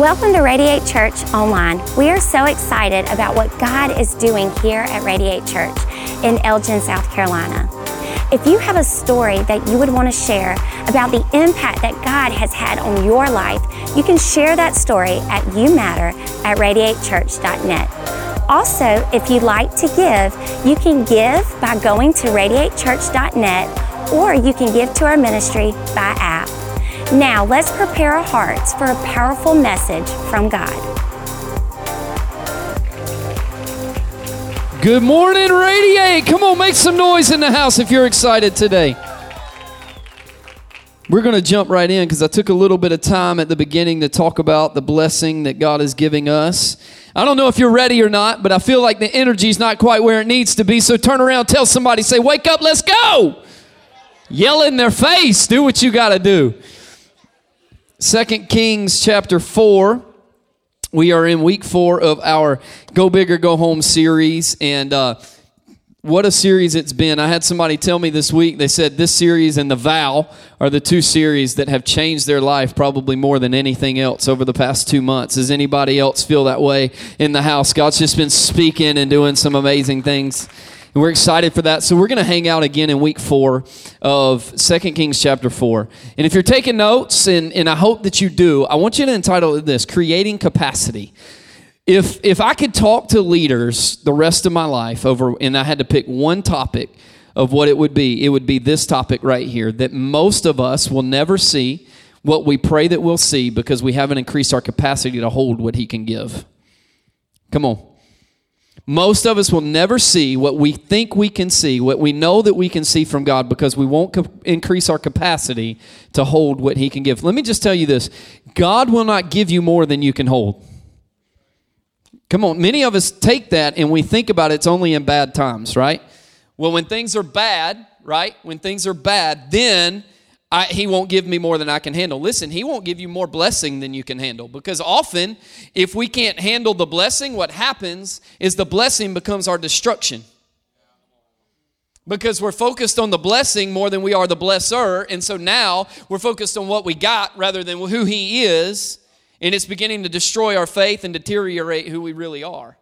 Welcome to Radiate Church Online. We are so excited about what God is doing here at Radiate Church in Elgin, South Carolina. If you have a story that you would want to share about the impact that God has had on your life, you can share that story at You Matter at radiatechurch.net. Also, if you'd like to give, you can give by going to radiatechurch.net or you can give to our ministry by app. Now, let's prepare our hearts for a powerful message from God. Good morning, Radiate. Come on, make some noise in the house if you're excited today. We're going to jump right in because I took a little bit of time at the beginning to talk about the blessing that God is giving us. I don't know if you're ready or not, but I feel like the energy is not quite where it needs to be. So turn around, tell somebody, say, Wake up, let's go. Yell in their face, do what you got to do. Second Kings chapter 4. We are in week four of our Go Big or Go Home series, and uh, what a series it's been. I had somebody tell me this week, they said this series and The Vow are the two series that have changed their life probably more than anything else over the past two months. Does anybody else feel that way in the house? God's just been speaking and doing some amazing things. And we're excited for that. So we're going to hang out again in week four of Second Kings chapter four. And if you're taking notes, and, and I hope that you do, I want you to entitle it this Creating Capacity. If, if I could talk to leaders the rest of my life over, and I had to pick one topic of what it would be, it would be this topic right here that most of us will never see what we pray that we'll see because we haven't increased our capacity to hold what He can give. Come on. Most of us will never see what we think we can see, what we know that we can see from God, because we won't increase our capacity to hold what He can give. Let me just tell you this God will not give you more than you can hold. Come on, many of us take that and we think about it's only in bad times, right? Well, when things are bad, right? When things are bad, then I, he won't give me more than I can handle. Listen, he won't give you more blessing than you can handle because often, if we can't handle the blessing, what happens is the blessing becomes our destruction. Because we're focused on the blessing more than we are the blesser. And so now we're focused on what we got rather than who he is. And it's beginning to destroy our faith and deteriorate who we really are.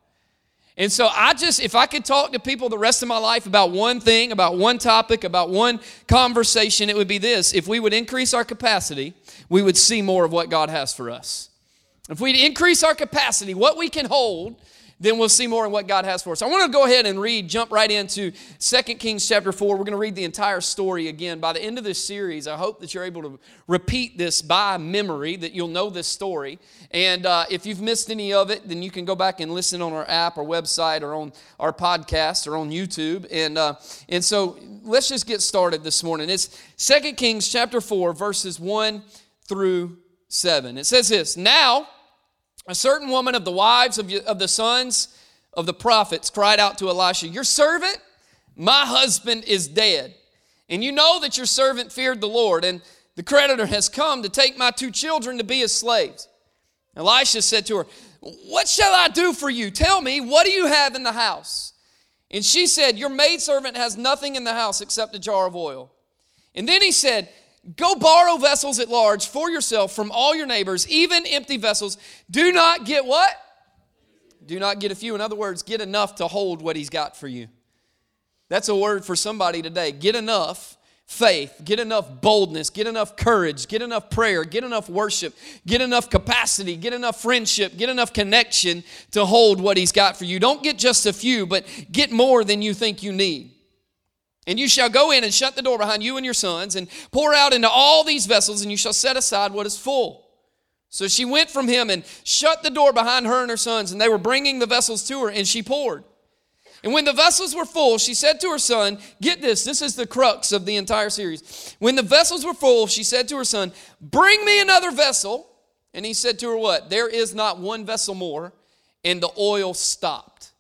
And so I just, if I could talk to people the rest of my life about one thing, about one topic, about one conversation, it would be this. If we would increase our capacity, we would see more of what God has for us. If we increase our capacity, what we can hold, then we'll see more in what God has for us. I want to go ahead and read, jump right into 2 Kings chapter 4. We're going to read the entire story again. By the end of this series, I hope that you're able to repeat this by memory, that you'll know this story. And uh, if you've missed any of it, then you can go back and listen on our app or website or on our podcast or on YouTube. And, uh, and so let's just get started this morning. It's 2 Kings chapter 4, verses 1 through 7. It says this Now, a certain woman of the wives of, of the sons of the prophets cried out to Elisha, Your servant, my husband, is dead. And you know that your servant feared the Lord, and the creditor has come to take my two children to be his slaves. Elisha said to her, What shall I do for you? Tell me, what do you have in the house? And she said, Your maidservant has nothing in the house except a jar of oil. And then he said, Go borrow vessels at large for yourself from all your neighbors, even empty vessels. Do not get what? Do not get a few. In other words, get enough to hold what He's got for you. That's a word for somebody today. Get enough faith, get enough boldness, get enough courage, get enough prayer, get enough worship, get enough capacity, get enough friendship, get enough connection to hold what He's got for you. Don't get just a few, but get more than you think you need. And you shall go in and shut the door behind you and your sons, and pour out into all these vessels, and you shall set aside what is full. So she went from him and shut the door behind her and her sons, and they were bringing the vessels to her, and she poured. And when the vessels were full, she said to her son, Get this, this is the crux of the entire series. When the vessels were full, she said to her son, Bring me another vessel. And he said to her, What? There is not one vessel more. And the oil stopped.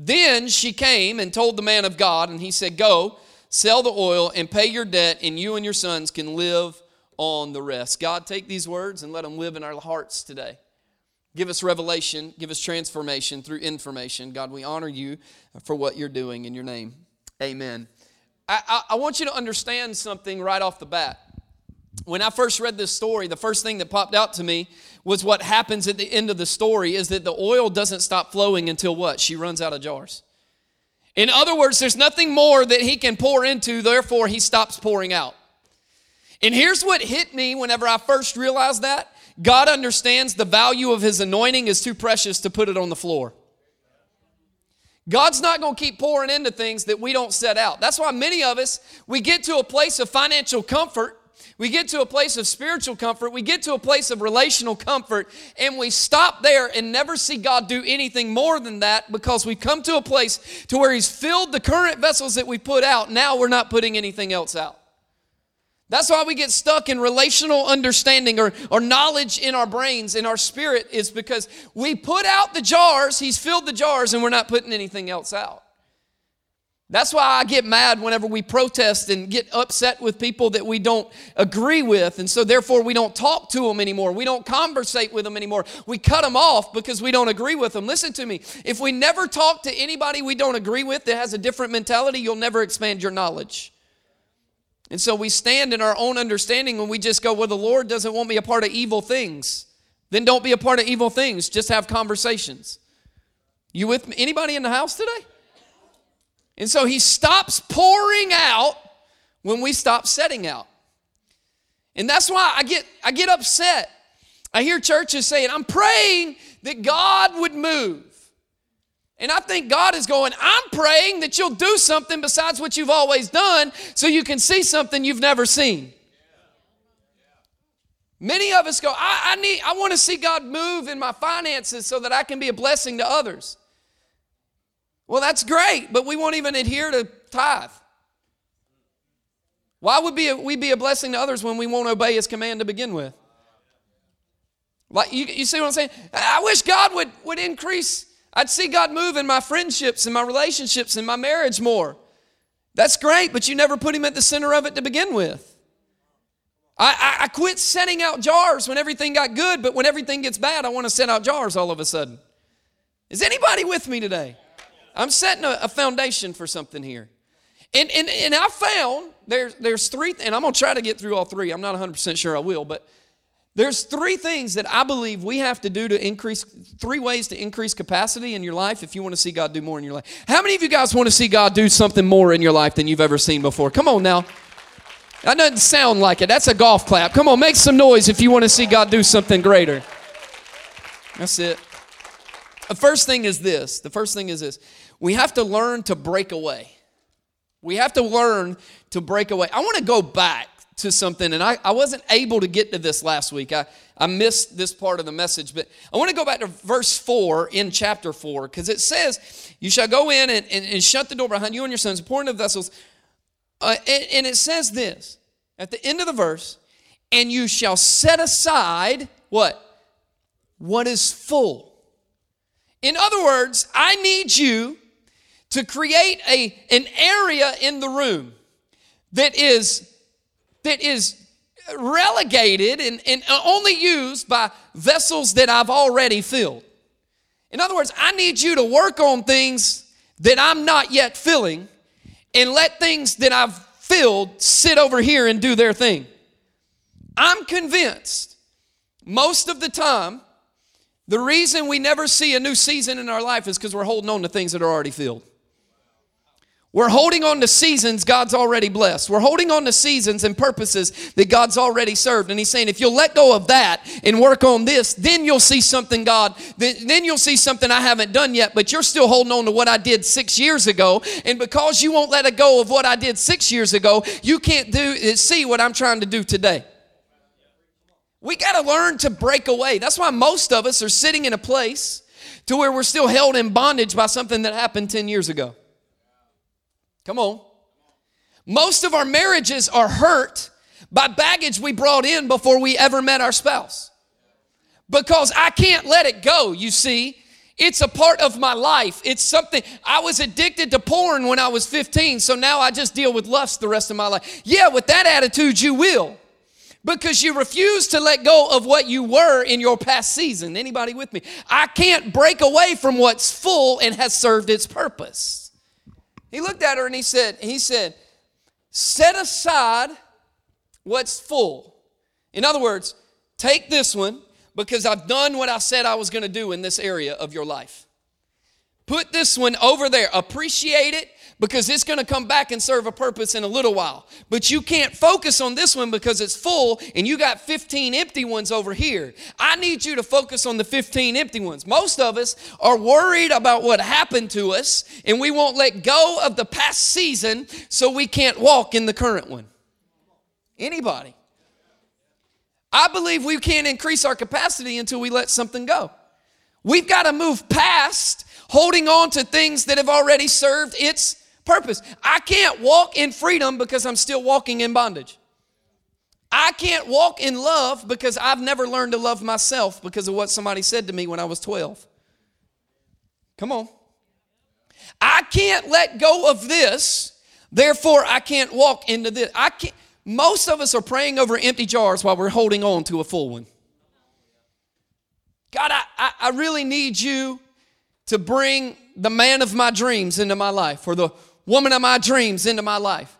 Then she came and told the man of God, and he said, Go, sell the oil and pay your debt, and you and your sons can live on the rest. God, take these words and let them live in our hearts today. Give us revelation, give us transformation through information. God, we honor you for what you're doing in your name. Amen. I, I, I want you to understand something right off the bat. When I first read this story, the first thing that popped out to me was what happens at the end of the story is that the oil doesn't stop flowing until what? She runs out of jars. In other words, there's nothing more that he can pour into, therefore, he stops pouring out. And here's what hit me whenever I first realized that God understands the value of his anointing is too precious to put it on the floor. God's not going to keep pouring into things that we don't set out. That's why many of us, we get to a place of financial comfort, we get to a place of spiritual comfort, we get to a place of relational comfort, and we stop there and never see God do anything more than that because we've come to a place to where He's filled the current vessels that we put out. Now we're not putting anything else out. That's why we get stuck in relational understanding or, or knowledge in our brains, in our spirit, is because we put out the jars, He's filled the jars, and we're not putting anything else out. That's why I get mad whenever we protest and get upset with people that we don't agree with. And so, therefore, we don't talk to them anymore. We don't conversate with them anymore. We cut them off because we don't agree with them. Listen to me. If we never talk to anybody we don't agree with that has a different mentality, you'll never expand your knowledge. And so we stand in our own understanding when we just go, well, the Lord doesn't want me a part of evil things. Then don't be a part of evil things. Just have conversations. You with me? Anybody in the house today? And so he stops pouring out when we stop setting out. And that's why I get I get upset. I hear churches saying, I'm praying that God would move. And I think God is going, I'm praying that you'll do something besides what you've always done so you can see something you've never seen. Many of us go, I, I need, I want to see God move in my finances so that I can be a blessing to others. Well, that's great, but we won't even adhere to tithe. Why would be we be a blessing to others when we won't obey his command to begin with? Like you, you see what I'm saying? I wish God would, would increase I'd see God move in my friendships and my relationships and my marriage more. That's great, but you never put Him at the center of it to begin with. I, I, I quit setting out jars when everything got good, but when everything gets bad, I want to set out jars all of a sudden. Is anybody with me today? I'm setting a, a foundation for something here. And, and, and I found there's, there's three, and I'm going to try to get through all three. I'm not 100% sure I will, but there's three things that I believe we have to do to increase, three ways to increase capacity in your life if you want to see God do more in your life. How many of you guys want to see God do something more in your life than you've ever seen before? Come on now. That doesn't sound like it. That's a golf clap. Come on, make some noise if you want to see God do something greater. That's it. The first thing is this. The first thing is this. We have to learn to break away. We have to learn to break away. I want to go back to something, and I, I wasn't able to get to this last week. I, I missed this part of the message, but I want to go back to verse 4 in chapter 4 because it says, You shall go in and, and, and, shut the door behind you and your sons, pour into vessels. Uh, and, and it says this at the end of the verse, and you shall set aside what? What is full. In other words, I need you to create a, an area in the room that is that is relegated and, and only used by vessels that I've already filled. In other words, I need you to work on things that I'm not yet filling and let things that I've filled sit over here and do their thing. I'm convinced most of the time, the reason we never see a new season in our life is because we're holding on to things that are already filled. We're holding on to seasons God's already blessed. We're holding on to seasons and purposes that God's already served. And He's saying, if you'll let go of that and work on this, then you'll see something, God, then you'll see something I haven't done yet, but you're still holding on to what I did six years ago. And because you won't let it go of what I did six years ago, you can't do see what I'm trying to do today. We got to learn to break away. That's why most of us are sitting in a place to where we're still held in bondage by something that happened 10 years ago. Come on. Most of our marriages are hurt by baggage we brought in before we ever met our spouse. Because I can't let it go, you see. It's a part of my life. It's something I was addicted to porn when I was 15, so now I just deal with lust the rest of my life. Yeah, with that attitude, you will. Because you refuse to let go of what you were in your past season. Anybody with me? I can't break away from what's full and has served its purpose. He looked at her and he said, he said, set aside what's full. In other words, take this one because I've done what I said I was going to do in this area of your life. Put this one over there. Appreciate it because it's going to come back and serve a purpose in a little while. But you can't focus on this one because it's full and you got 15 empty ones over here. I need you to focus on the 15 empty ones. Most of us are worried about what happened to us and we won't let go of the past season so we can't walk in the current one. Anybody? I believe we can't increase our capacity until we let something go. We've got to move past holding on to things that have already served its purpose. I can't walk in freedom because I'm still walking in bondage. I can't walk in love because I've never learned to love myself because of what somebody said to me when I was 12. Come on. I can't let go of this, therefore I can't walk into this. I can't most of us are praying over empty jars while we're holding on to a full one. God, I, I, I really need you to bring the man of my dreams into my life or the woman of my dreams into my life.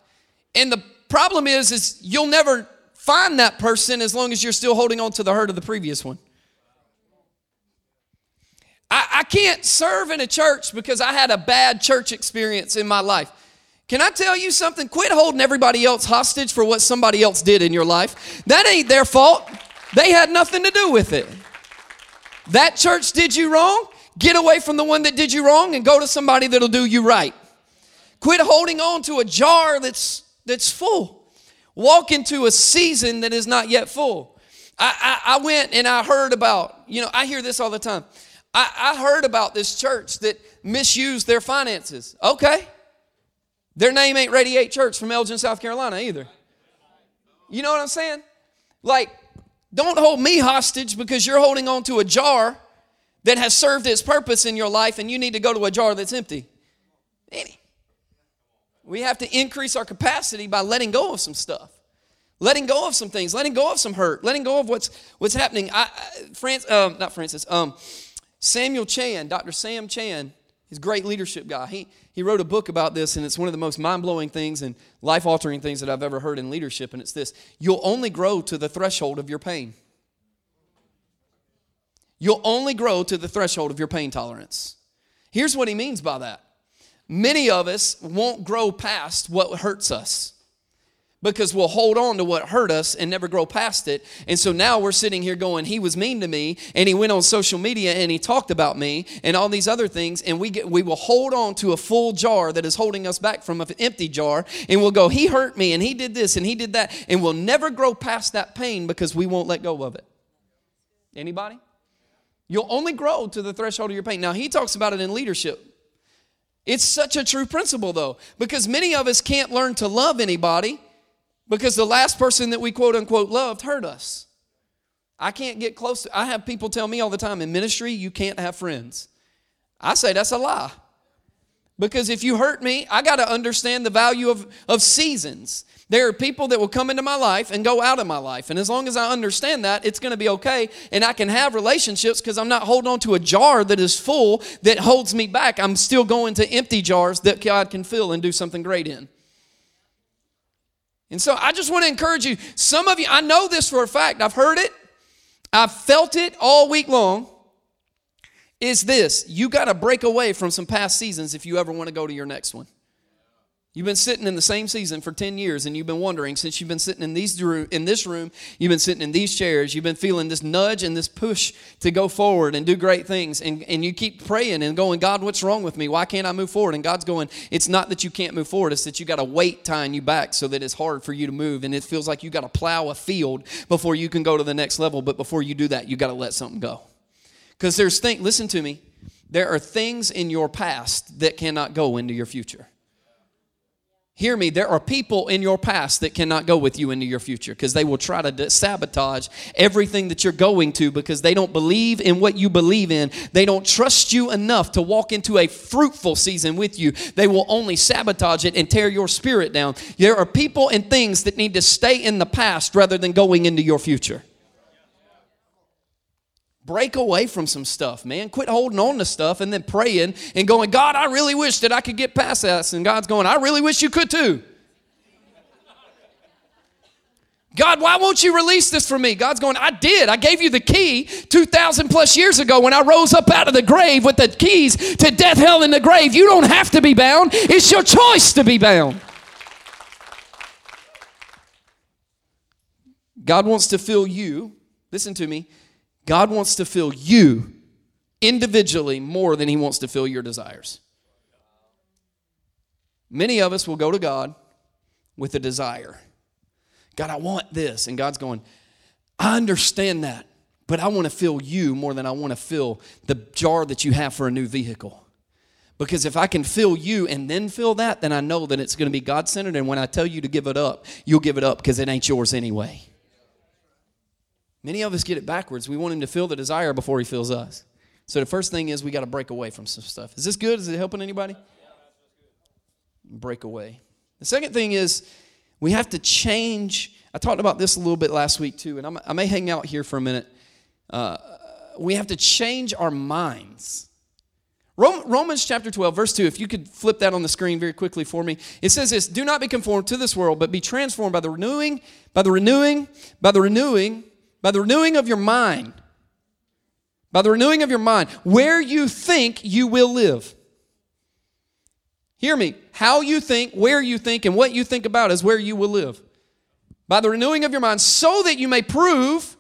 And the problem is, is you'll never find that person as long as you're still holding on to the hurt of the previous one. I, I can't serve in a church because I had a bad church experience in my life. Can I tell you something? Quit holding everybody else hostage for what somebody else did in your life. That ain't their fault. They had nothing to do with it. That church did you wrong. Get away from the one that did you wrong and go to somebody that'll do you right. Quit holding on to a jar that's, that's full. Walk into a season that is not yet full. I, I, I went and I heard about, you know, I hear this all the time. I, I heard about this church that misused their finances. Okay. Their name ain't Radiate Church from Elgin, South Carolina either. You know what I'm saying? Like, don't hold me hostage because you're holding on to a jar that has served its purpose in your life and you need to go to a jar that's empty. We have to increase our capacity by letting go of some stuff. Letting go of some things, letting go of some hurt, letting go of what's what's happening. I, I France, um, not Francis, um, Samuel Chand, Dr. Sam Chand, he's a great leadership guy. He he wrote a book about this, and it's one of the most mind blowing things and life altering things that I've ever heard in leadership. And it's this you'll only grow to the threshold of your pain. You'll only grow to the threshold of your pain tolerance. Here's what he means by that many of us won't grow past what hurts us because we'll hold on to what hurt us and never grow past it. And so now we're sitting here going, he was mean to me, and he went on social media and he talked about me and all these other things, and we get we will hold on to a full jar that is holding us back from an empty jar, and we'll go, he hurt me and he did this and he did that, and we'll never grow past that pain because we won't let go of it. Anybody? You'll only grow to the threshold of your pain. Now he talks about it in leadership. It's such a true principle though, because many of us can't learn to love anybody because the last person that we quote unquote loved hurt us. I can't get close to, I have people tell me all the time in ministry, you can't have friends. I say that's a lie. Because if you hurt me, I got to understand the value of, of seasons. There are people that will come into my life and go out of my life. And as long as I understand that, it's going to be okay. And I can have relationships because I'm not holding on to a jar that is full that holds me back. I'm still going to empty jars that God can fill and do something great in. And so I just want to encourage you. Some of you, I know this for a fact, I've heard it, I've felt it all week long. Is this you got to break away from some past seasons if you ever want to go to your next one. You've been sitting in the same season for 10 years and you've been wondering since you've been sitting in these in this room, you've been sitting in these chairs, you've been feeling this nudge and this push to go forward and do great things and, and you keep praying and going, God, what's wrong with me? Why can't I move forward? And God's going, it's not that you can't move forward, it's that you got to weight tying you back so that it's hard for you to move and it feels like you got to plow a field before you can go to the next level, but before you do that, you got to let something go. Cuz there's things listen to me. There are things in your past that cannot go into your future. Hear me, there are people in your past that cannot go with you into your future because they will try to sabotage everything that you're going to because they don't believe in what you believe in. They don't trust you enough to walk into a fruitful season with you. They will only sabotage it and tear your spirit down. There are people and things that need to stay in the past rather than going into your future. Break away from some stuff, man. Quit holding on to stuff and then praying and going, God, I really wish that I could get past this. And God's going, I really wish you could too. God, why won't you release this for me? God's going, I did. I gave you the key 2,000 plus years ago when I rose up out of the grave with the keys to death, hell, and the grave. You don't have to be bound, it's your choice to be bound. God wants to fill you, listen to me, God wants to fill you individually more than He wants to fill your desires. Many of us will go to God with a desire. God, I want this. And God's going, I understand that, but I want to fill you more than I want to fill the jar that you have for a new vehicle. Because if I can fill you and then fill that, then I know that it's going to be God centered. And when I tell you to give it up, you'll give it up because it ain't yours anyway. Many of us get it backwards. We want Him to fill the desire before He fills us. So the first thing is we got to break away from some stuff. Is this good? Is it helping anybody? Break away. The second thing is we have to change. I talked about this a little bit last week too, and I'm, i may hang out here for a minute. Uh, we have to change our minds. Romans chapter 12, verse 2, if you could flip that on the screen very quickly for me. It says this Do not be conformed to this world, but be transformed by the renewing, by the renewing, by the renewing, by the renewing of your mind. By the renewing of your mind, where you think you will live. Hear me. How you think, where you think, and what you think about is where you will live. By the renewing of your mind, so that you may prove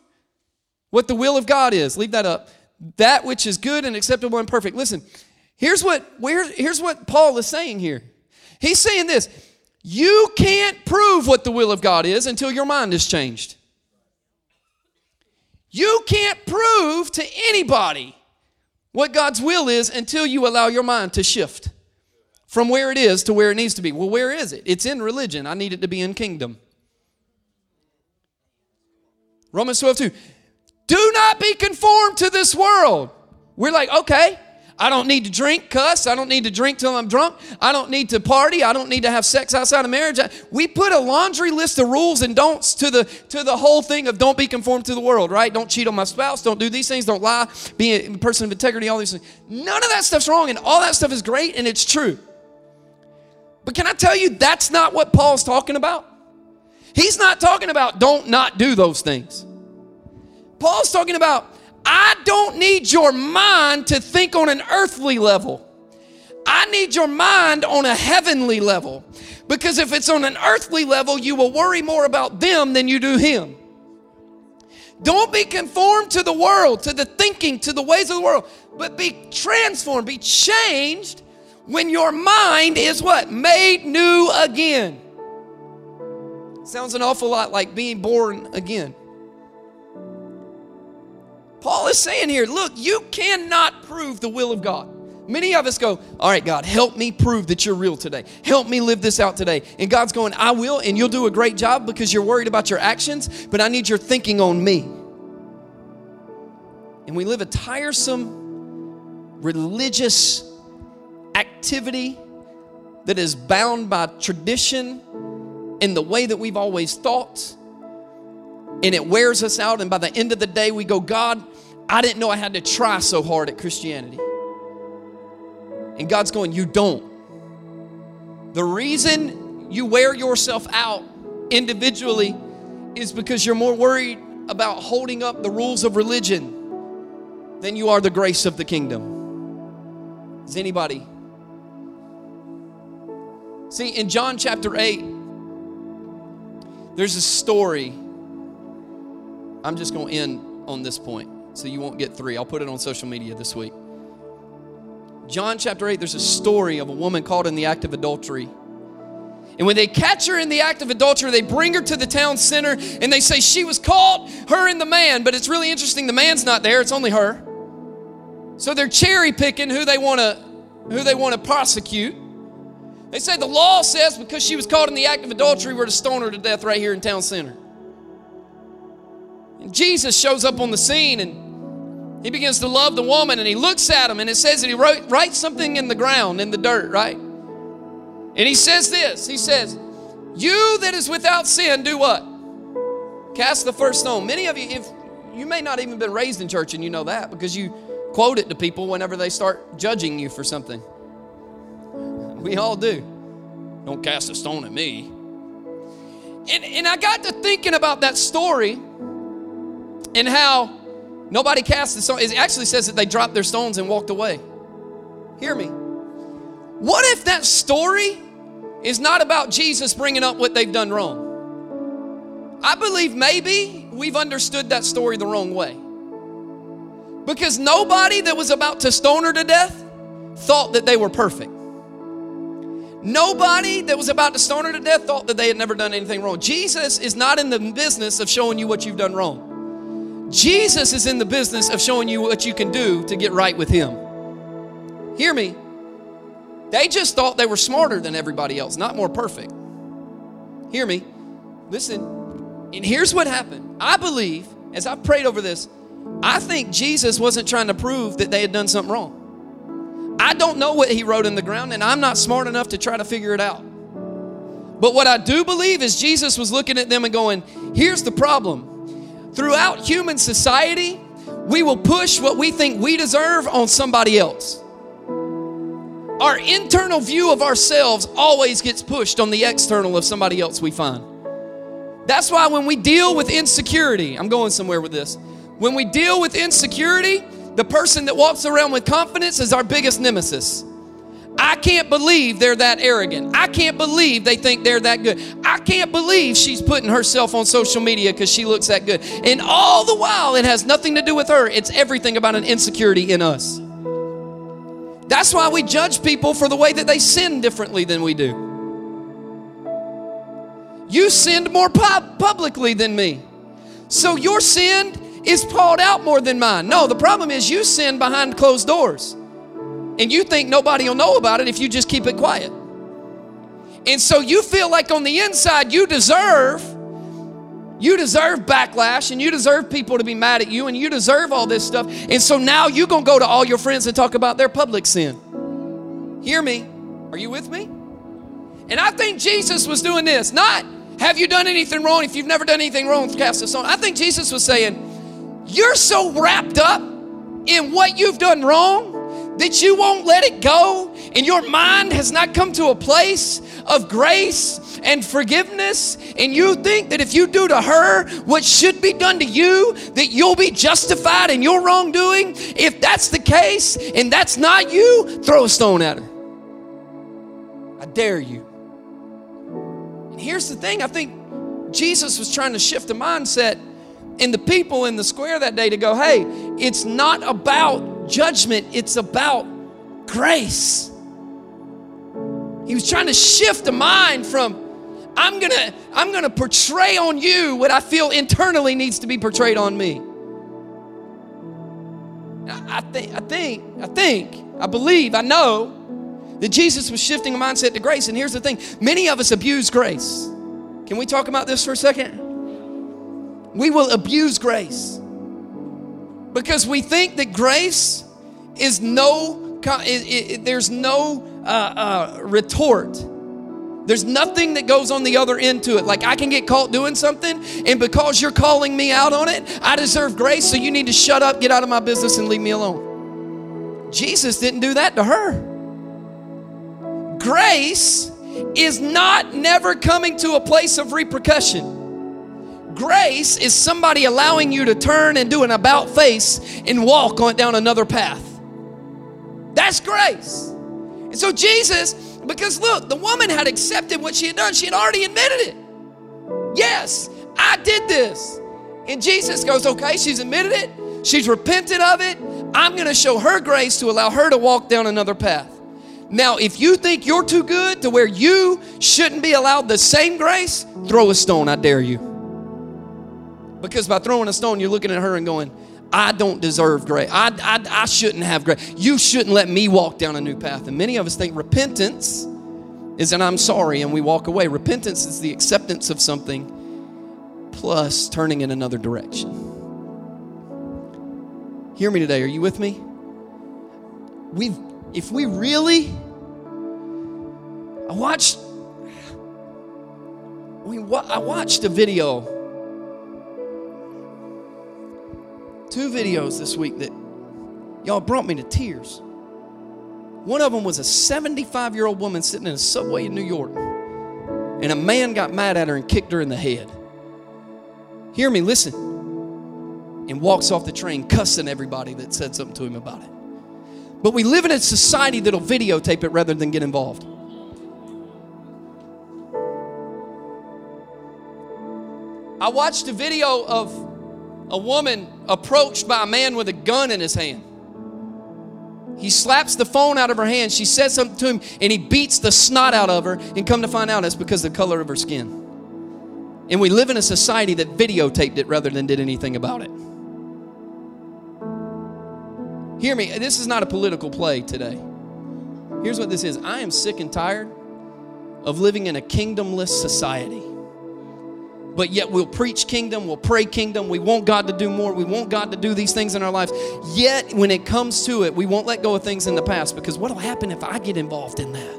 what the will of God is. Leave that up. That which is good and acceptable and perfect. Listen, here's what, where, here's what Paul is saying here. He's saying this you can't prove what the will of God is until your mind is changed. You can't prove to anybody what God's will is until you allow your mind to shift from where it is to where it needs to be. Well, where is it? It's in religion. I need it to be in kingdom. Romans 12, 2. Do not be conformed to this world. We're like, okay, I don't need to drink, cuss. I don't need to drink till I'm drunk. I don't need to party. I don't need to have sex outside of marriage. We put a laundry list of rules and don'ts to the to the whole thing of don't be conformed to the world, right? Don't cheat on my spouse. Don't do these things. Don't lie. Be a person of integrity. All these things. None of that stuff's wrong, and all that stuff is great and it's true. But can I tell you, that's not what Paul's talking about. He's not talking about don't not do those things. Paul's talking about I don't need your mind to think on an earthly level. I need your mind on a heavenly level. Because if it's on an earthly level, you will worry more about them than you do Him. Don't be conformed to the world, to the thinking, to the ways of the world, but be transformed, be changed when your mind is what? Made new again. Sounds an awful lot like being born again. Paul is saying here, look, you cannot prove the will of God. Many of us go, All right, God, help me prove that you're real today. Help me live this out today. And God's going, I will, and you'll do a great job because you're worried about your actions, but I need your thinking on me. And we live a tiresome, religious activity that is bound by tradition in the way that we've always thought and it wears us out. And by the end of the day, we go, God, I didn't know I had to try so hard at Christianity. And God's going, You don't. The reason you wear yourself out individually is because you're more worried about holding up the rules of religion than you are the grace of the kingdom. Is anybody? See, in John chapter 8, there's a story I'm just going to end on this point so you won't get three. I'll put it on social media this week. John chapter 8, there's a story of a woman caught in the act of adultery. And when they catch her in the act of adultery, they bring her to the town center and they say she was caught, her and the man. But it's really interesting, the man's not there, it's only her. So they're cherry picking who they want to who they want to prosecute. They say the law says because she was caught in the act of adultery, we're to stone her to death right here in town center. Jesus shows up on the scene and he begins to love the woman and he looks at him and it says that he wrote, writes something in the ground, in the dirt, right? And he says this He says, You that is without sin, do what? Cast the first stone. Many of you, if you may not even been raised in church and you know that because you quote it to people whenever they start judging you for something. We all do. Don't cast a stone at me. And, and I got to thinking about that story and how nobody cast the stone. It actually says that they dropped their stones and walked away. Hear me. What if that story is not about Jesus bringing up what they've done wrong? I believe maybe we've understood that story the wrong way. Because nobody that was about to stone her to death thought that they were perfect. Nobody that was about to stone her to death thought that they had never done anything wrong. Jesus is not in the business of showing you what you've done wrong. Jesus is in the business of showing you what you can do to get right with Him. Hear me. They just thought they were smarter than everybody else, not more perfect. Hear me. Listen. And here's what happened. I believe, as I prayed over this, I think Jesus wasn't trying to prove that they had done something wrong. I don't know what he wrote in the ground, and I'm not smart enough to try to figure it out. But what I do believe is Jesus was looking at them and going, Here's the problem. Throughout human society, we will push what we think we deserve on somebody else. Our internal view of ourselves always gets pushed on the external of somebody else we find. That's why when we deal with insecurity, I'm going somewhere with this. When we deal with insecurity, the person that walks around with confidence is our biggest nemesis. I can't believe they're that arrogant. I can't believe they think they're that good. I can't believe she's putting herself on social media because she looks that good. And all the while, it has nothing to do with her, it's everything about an insecurity in us. That's why we judge people for the way that they sin differently than we do. You sinned more pub- publicly than me. So your sin is called out more than mine. No, the problem is you sin behind closed doors. And you think nobody will know about it if you just keep it quiet. And so you feel like on the inside you deserve you deserve backlash and you deserve people to be mad at you and you deserve all this stuff. And so now you're going to go to all your friends and talk about their public sin. Hear me. Are you with me? And I think Jesus was doing this. Not, have you done anything wrong? If you've never done anything wrong, cast a stone. I think Jesus was saying, you're so wrapped up in what you've done wrong that you won't let it go and your mind has not come to a place of grace and forgiveness, and you think that if you do to her what should be done to you, that you'll be justified in your wrongdoing, if that's the case and that's not you, throw a stone at her. I dare you. And here's the thing I think Jesus was trying to shift the mindset in the people in the square that day to go, hey, it's not about judgment, it's about grace. He was trying to shift the mind from I'm going to I'm going to portray on you what I feel internally needs to be portrayed on me. I think I think I think I believe I know that Jesus was shifting a mindset to grace and here's the thing many of us abuse grace. Can we talk about this for a second? We will abuse grace because we think that grace is no it, it, there's no uh, uh, retort there's nothing that goes on the other end to it. Like I can get caught doing something, and because you're calling me out on it, I deserve grace, so you need to shut up, get out of my business, and leave me alone. Jesus didn't do that to her. Grace is not never coming to a place of repercussion. Grace is somebody allowing you to turn and do an about face and walk on down another path. That's grace. And so Jesus because look, the woman had accepted what she had done. She had already admitted it. Yes, I did this. And Jesus goes, okay, she's admitted it. She's repented of it. I'm going to show her grace to allow her to walk down another path. Now, if you think you're too good to where you shouldn't be allowed the same grace, throw a stone, I dare you. Because by throwing a stone, you're looking at her and going, I don't deserve grace. I, I, I shouldn't have grace. You shouldn't let me walk down a new path. And many of us think repentance is an I'm sorry and we walk away. Repentance is the acceptance of something plus turning in another direction. Hear me today. Are you with me? we if we really, I watched, I, mean, I watched a video two videos this week that y'all brought me to tears. One of them was a 75 year old woman sitting in a subway in New York. and a man got mad at her and kicked her in the head. Hear me, listen. And walks off the train cussing everybody that said something to him about it. But we live in a society that'll videotape it rather than get involved. I watched a video of a woman approached by a man with a gun in his hand. He slaps the phone out of her hand. She says something to him, and he beats the snot out of her. And come to find out, it's because of the color of her skin. And we live in a society that videotaped it rather than did anything about it. Hear me, this is not a political play today. Here's what this is I am sick and tired of living in a kingdomless society but yet we'll preach kingdom, we'll pray kingdom, we want God to do more, we want God to do these things in our lives. Yet when it comes to it, we won't let go of things in the past because what'll happen if I get involved in that?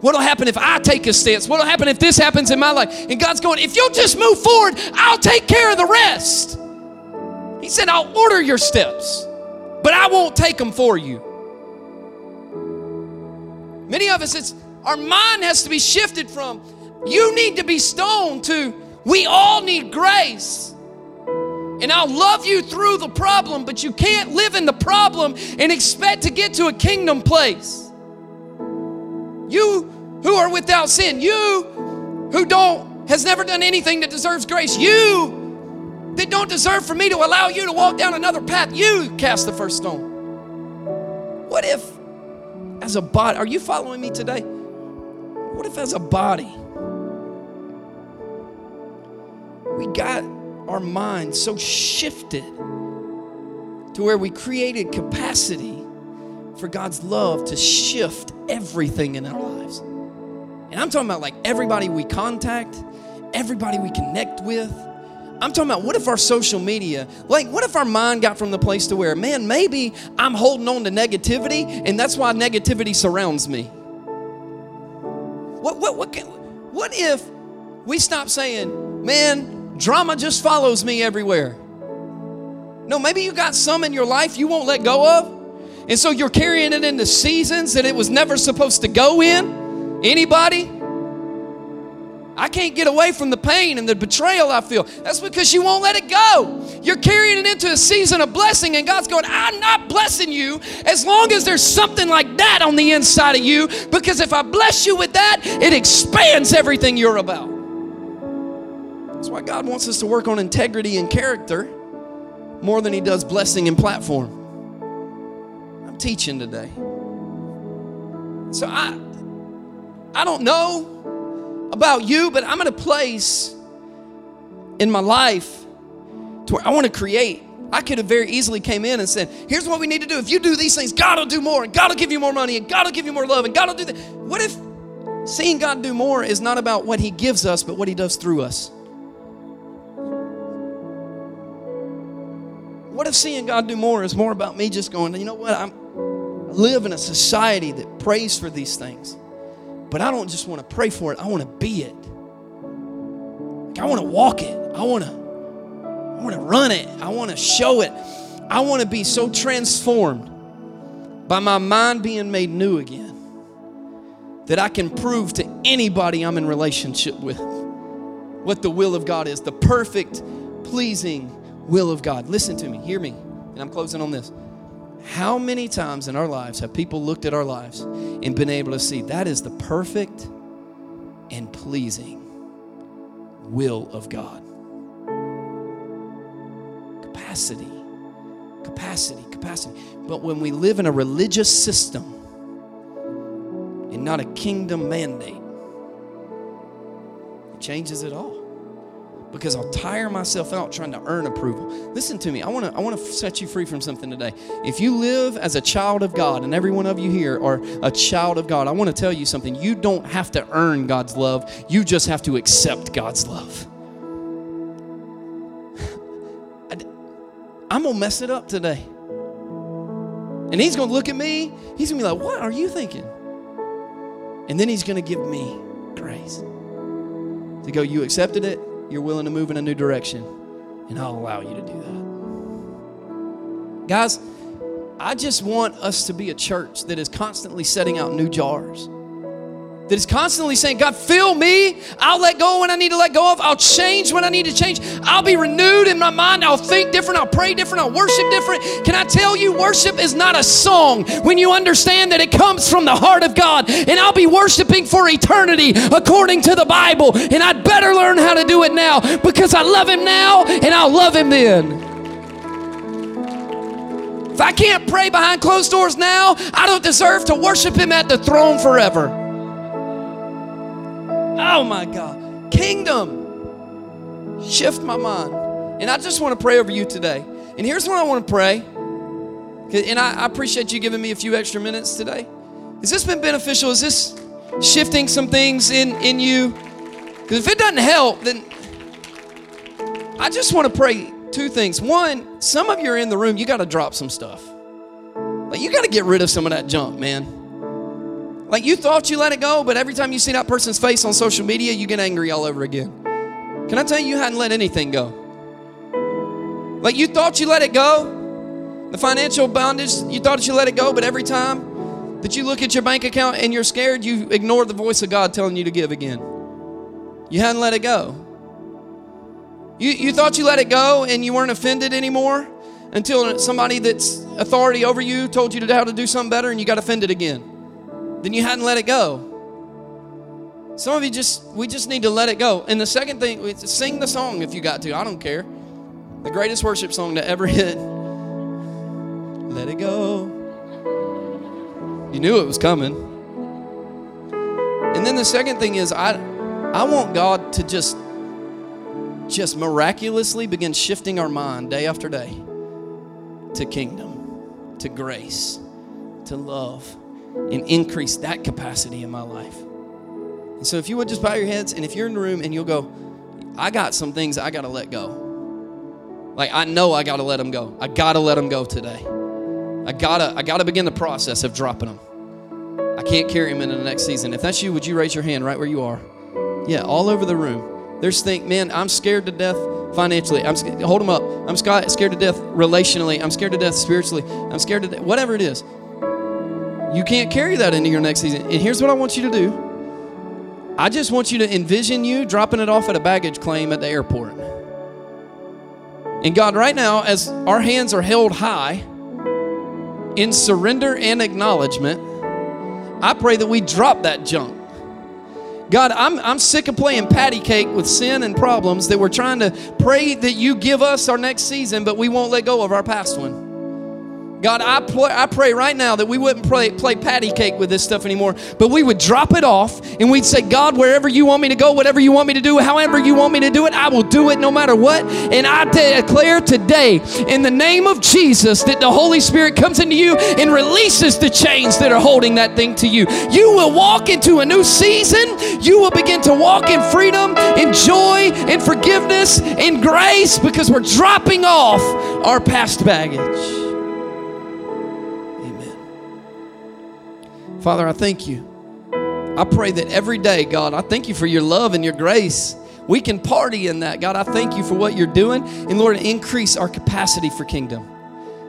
What'll happen if I take a stance? What'll happen if this happens in my life? And God's going, if you'll just move forward, I'll take care of the rest. He said, I'll order your steps, but I won't take them for you. Many of us, it's our mind has to be shifted from you need to be stoned to, we all need grace. And I'll love you through the problem, but you can't live in the problem and expect to get to a kingdom place. You who are without sin, you who don't, has never done anything that deserves grace, you that don't deserve for me to allow you to walk down another path, you cast the first stone. What if, as a body, are you following me today? What if, as a body, we got our minds so shifted to where we created capacity for God's love to shift everything in our lives. And I'm talking about like everybody we contact, everybody we connect with. I'm talking about what if our social media, like what if our mind got from the place to where, man, maybe I'm holding on to negativity and that's why negativity surrounds me. What, what, what, what if we stop saying, man, Drama just follows me everywhere. No, maybe you got some in your life you won't let go of. And so you're carrying it into seasons that it was never supposed to go in. Anybody? I can't get away from the pain and the betrayal I feel. That's because you won't let it go. You're carrying it into a season of blessing, and God's going, I'm not blessing you as long as there's something like that on the inside of you, because if I bless you with that, it expands everything you're about. That's why God wants us to work on integrity and character more than He does blessing and platform. I'm teaching today. So I I don't know about you, but I'm in a place in my life to where I want to create. I could have very easily came in and said, here's what we need to do. If you do these things, God will do more, and God will give you more money, and God will give you more love, and God will do that. What if seeing God do more is not about what He gives us, but what He does through us? Seeing God do more is more about me just going, you know what? I'm, I live in a society that prays for these things. But I don't just want to pray for it, I want to be it. Like I want to walk it. I want to I want to run it. I want to show it. I want to be so transformed by my mind being made new again that I can prove to anybody I'm in relationship with what the will of God is, the perfect, pleasing, will of God. Listen to me, hear me, and I'm closing on this. How many times in our lives have people looked at our lives and been able to see that is the perfect and pleasing will of God? Capacity, capacity, capacity. But when we live in a religious system and not a kingdom mandate, it changes it all because I'll tire myself out trying to earn approval. Listen to me. I want to I want to set you free from something today. If you live as a child of God, and every one of you here are a child of God, I want to tell you something. You don't have to earn God's love. You just have to accept God's love. I'm going to mess it up today. And he's going to look at me. He's going to be like, "What are you thinking?" And then he's going to give me grace. To go, you accepted it you're willing to move in a new direction, and I'll allow you to do that. Guys, I just want us to be a church that is constantly setting out new jars. That is constantly saying, God, fill me. I'll let go when I need to let go of. I'll change when I need to change. I'll be renewed in my mind. I'll think different. I'll pray different. I'll worship different. Can I tell you, worship is not a song when you understand that it comes from the heart of God. And I'll be worshiping for eternity according to the Bible. And I'd better learn how to do it now because I love Him now and I'll love Him then. If I can't pray behind closed doors now, I don't deserve to worship Him at the throne forever. Oh my God. Kingdom. Shift my mind. And I just want to pray over you today. And here's what I want to pray. And I, appreciate you giving me a few extra minutes today. Has this been beneficial? Is this shifting some things in, in you? Because if it doesn't help, then I just want to pray two things. One, some of you are in the room, you got to drop some stuff. Like, you got to get rid of some of that junk, man. Like you thought you let it go, but every time you see that person's face on social media, you get angry all over again. Can I tell you, you hadn't let anything go? Like you thought you let it go, the financial bondage, you thought you let it go, but every time that you look at your bank account and you're scared, you ignore the voice of God telling you to give again. You hadn't let it go. You, you thought you let it go and you weren't offended anymore until somebody that's authority over you told you how to do something better and you got offended again then you hadn't let it go. Some of you just, we just need to let it go. And the second thing, sing the song if you got to. I don't care. The greatest worship song to ever hit. Let it go. You knew it was coming. And then the second thing is, I, I want God to just, just miraculously begin shifting our mind day after day to kingdom, to grace, to love and increase that capacity in my life. And so if you would just bow your heads and if you're in the room and you'll go, I got some things I got to let go. Like I know I got to let them go. I got to let them go today. I got to I got to begin the process of dropping them. I can't carry them into the next season. If that's you, would you raise your hand right where you are? Yeah, all over the room. There's think, man, I'm scared to death financially. I'm hold them up. I'm scared to death relationally. I'm scared to death spiritually. I'm scared to death, whatever it is. You can't carry that into your next season. And here's what I want you to do I just want you to envision you dropping it off at a baggage claim at the airport. And God, right now, as our hands are held high in surrender and acknowledgement, I pray that we drop that junk. God, I'm, I'm sick of playing patty cake with sin and problems that we're trying to pray that you give us our next season, but we won't let go of our past one. God, I, pray, I pray right now that we wouldn't play, play patty cake with this stuff anymore, but we would drop it off and we'd say, God, wherever you want me to go, whatever you want me to do, however you want me to do it, I will do it no matter what. And I declare today, in the name of Jesus, that the Holy Spirit comes into you and releases the chains that are holding that thing to you. You will walk into a new season. You will begin to walk in freedom, in joy, in forgiveness, in grace, because we're dropping off our past baggage. Father, I thank you. I pray that every day, God, I thank you for your love and your grace. We can party in that. God, I thank you for what you're doing. And Lord, increase our capacity for kingdom.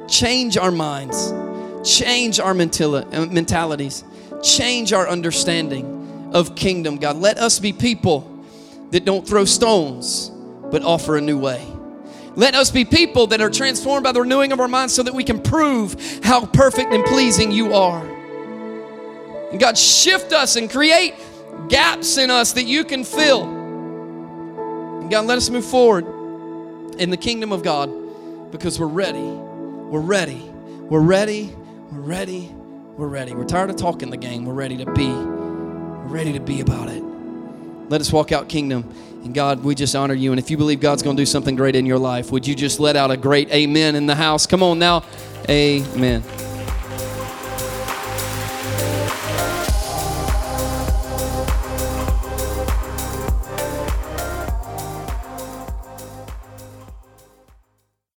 Change our minds, change our uh, mentalities, change our understanding of kingdom. God, let us be people that don't throw stones, but offer a new way. Let us be people that are transformed by the renewing of our minds so that we can prove how perfect and pleasing you are. God, shift us and create gaps in us that you can fill. God, let us move forward in the kingdom of God because we're ready. We're ready. We're ready. We're ready. We're ready. We're tired of talking the game. We're ready to be. We're ready to be about it. Let us walk out kingdom. And God, we just honor you. And if you believe God's going to do something great in your life, would you just let out a great amen in the house? Come on now. Amen.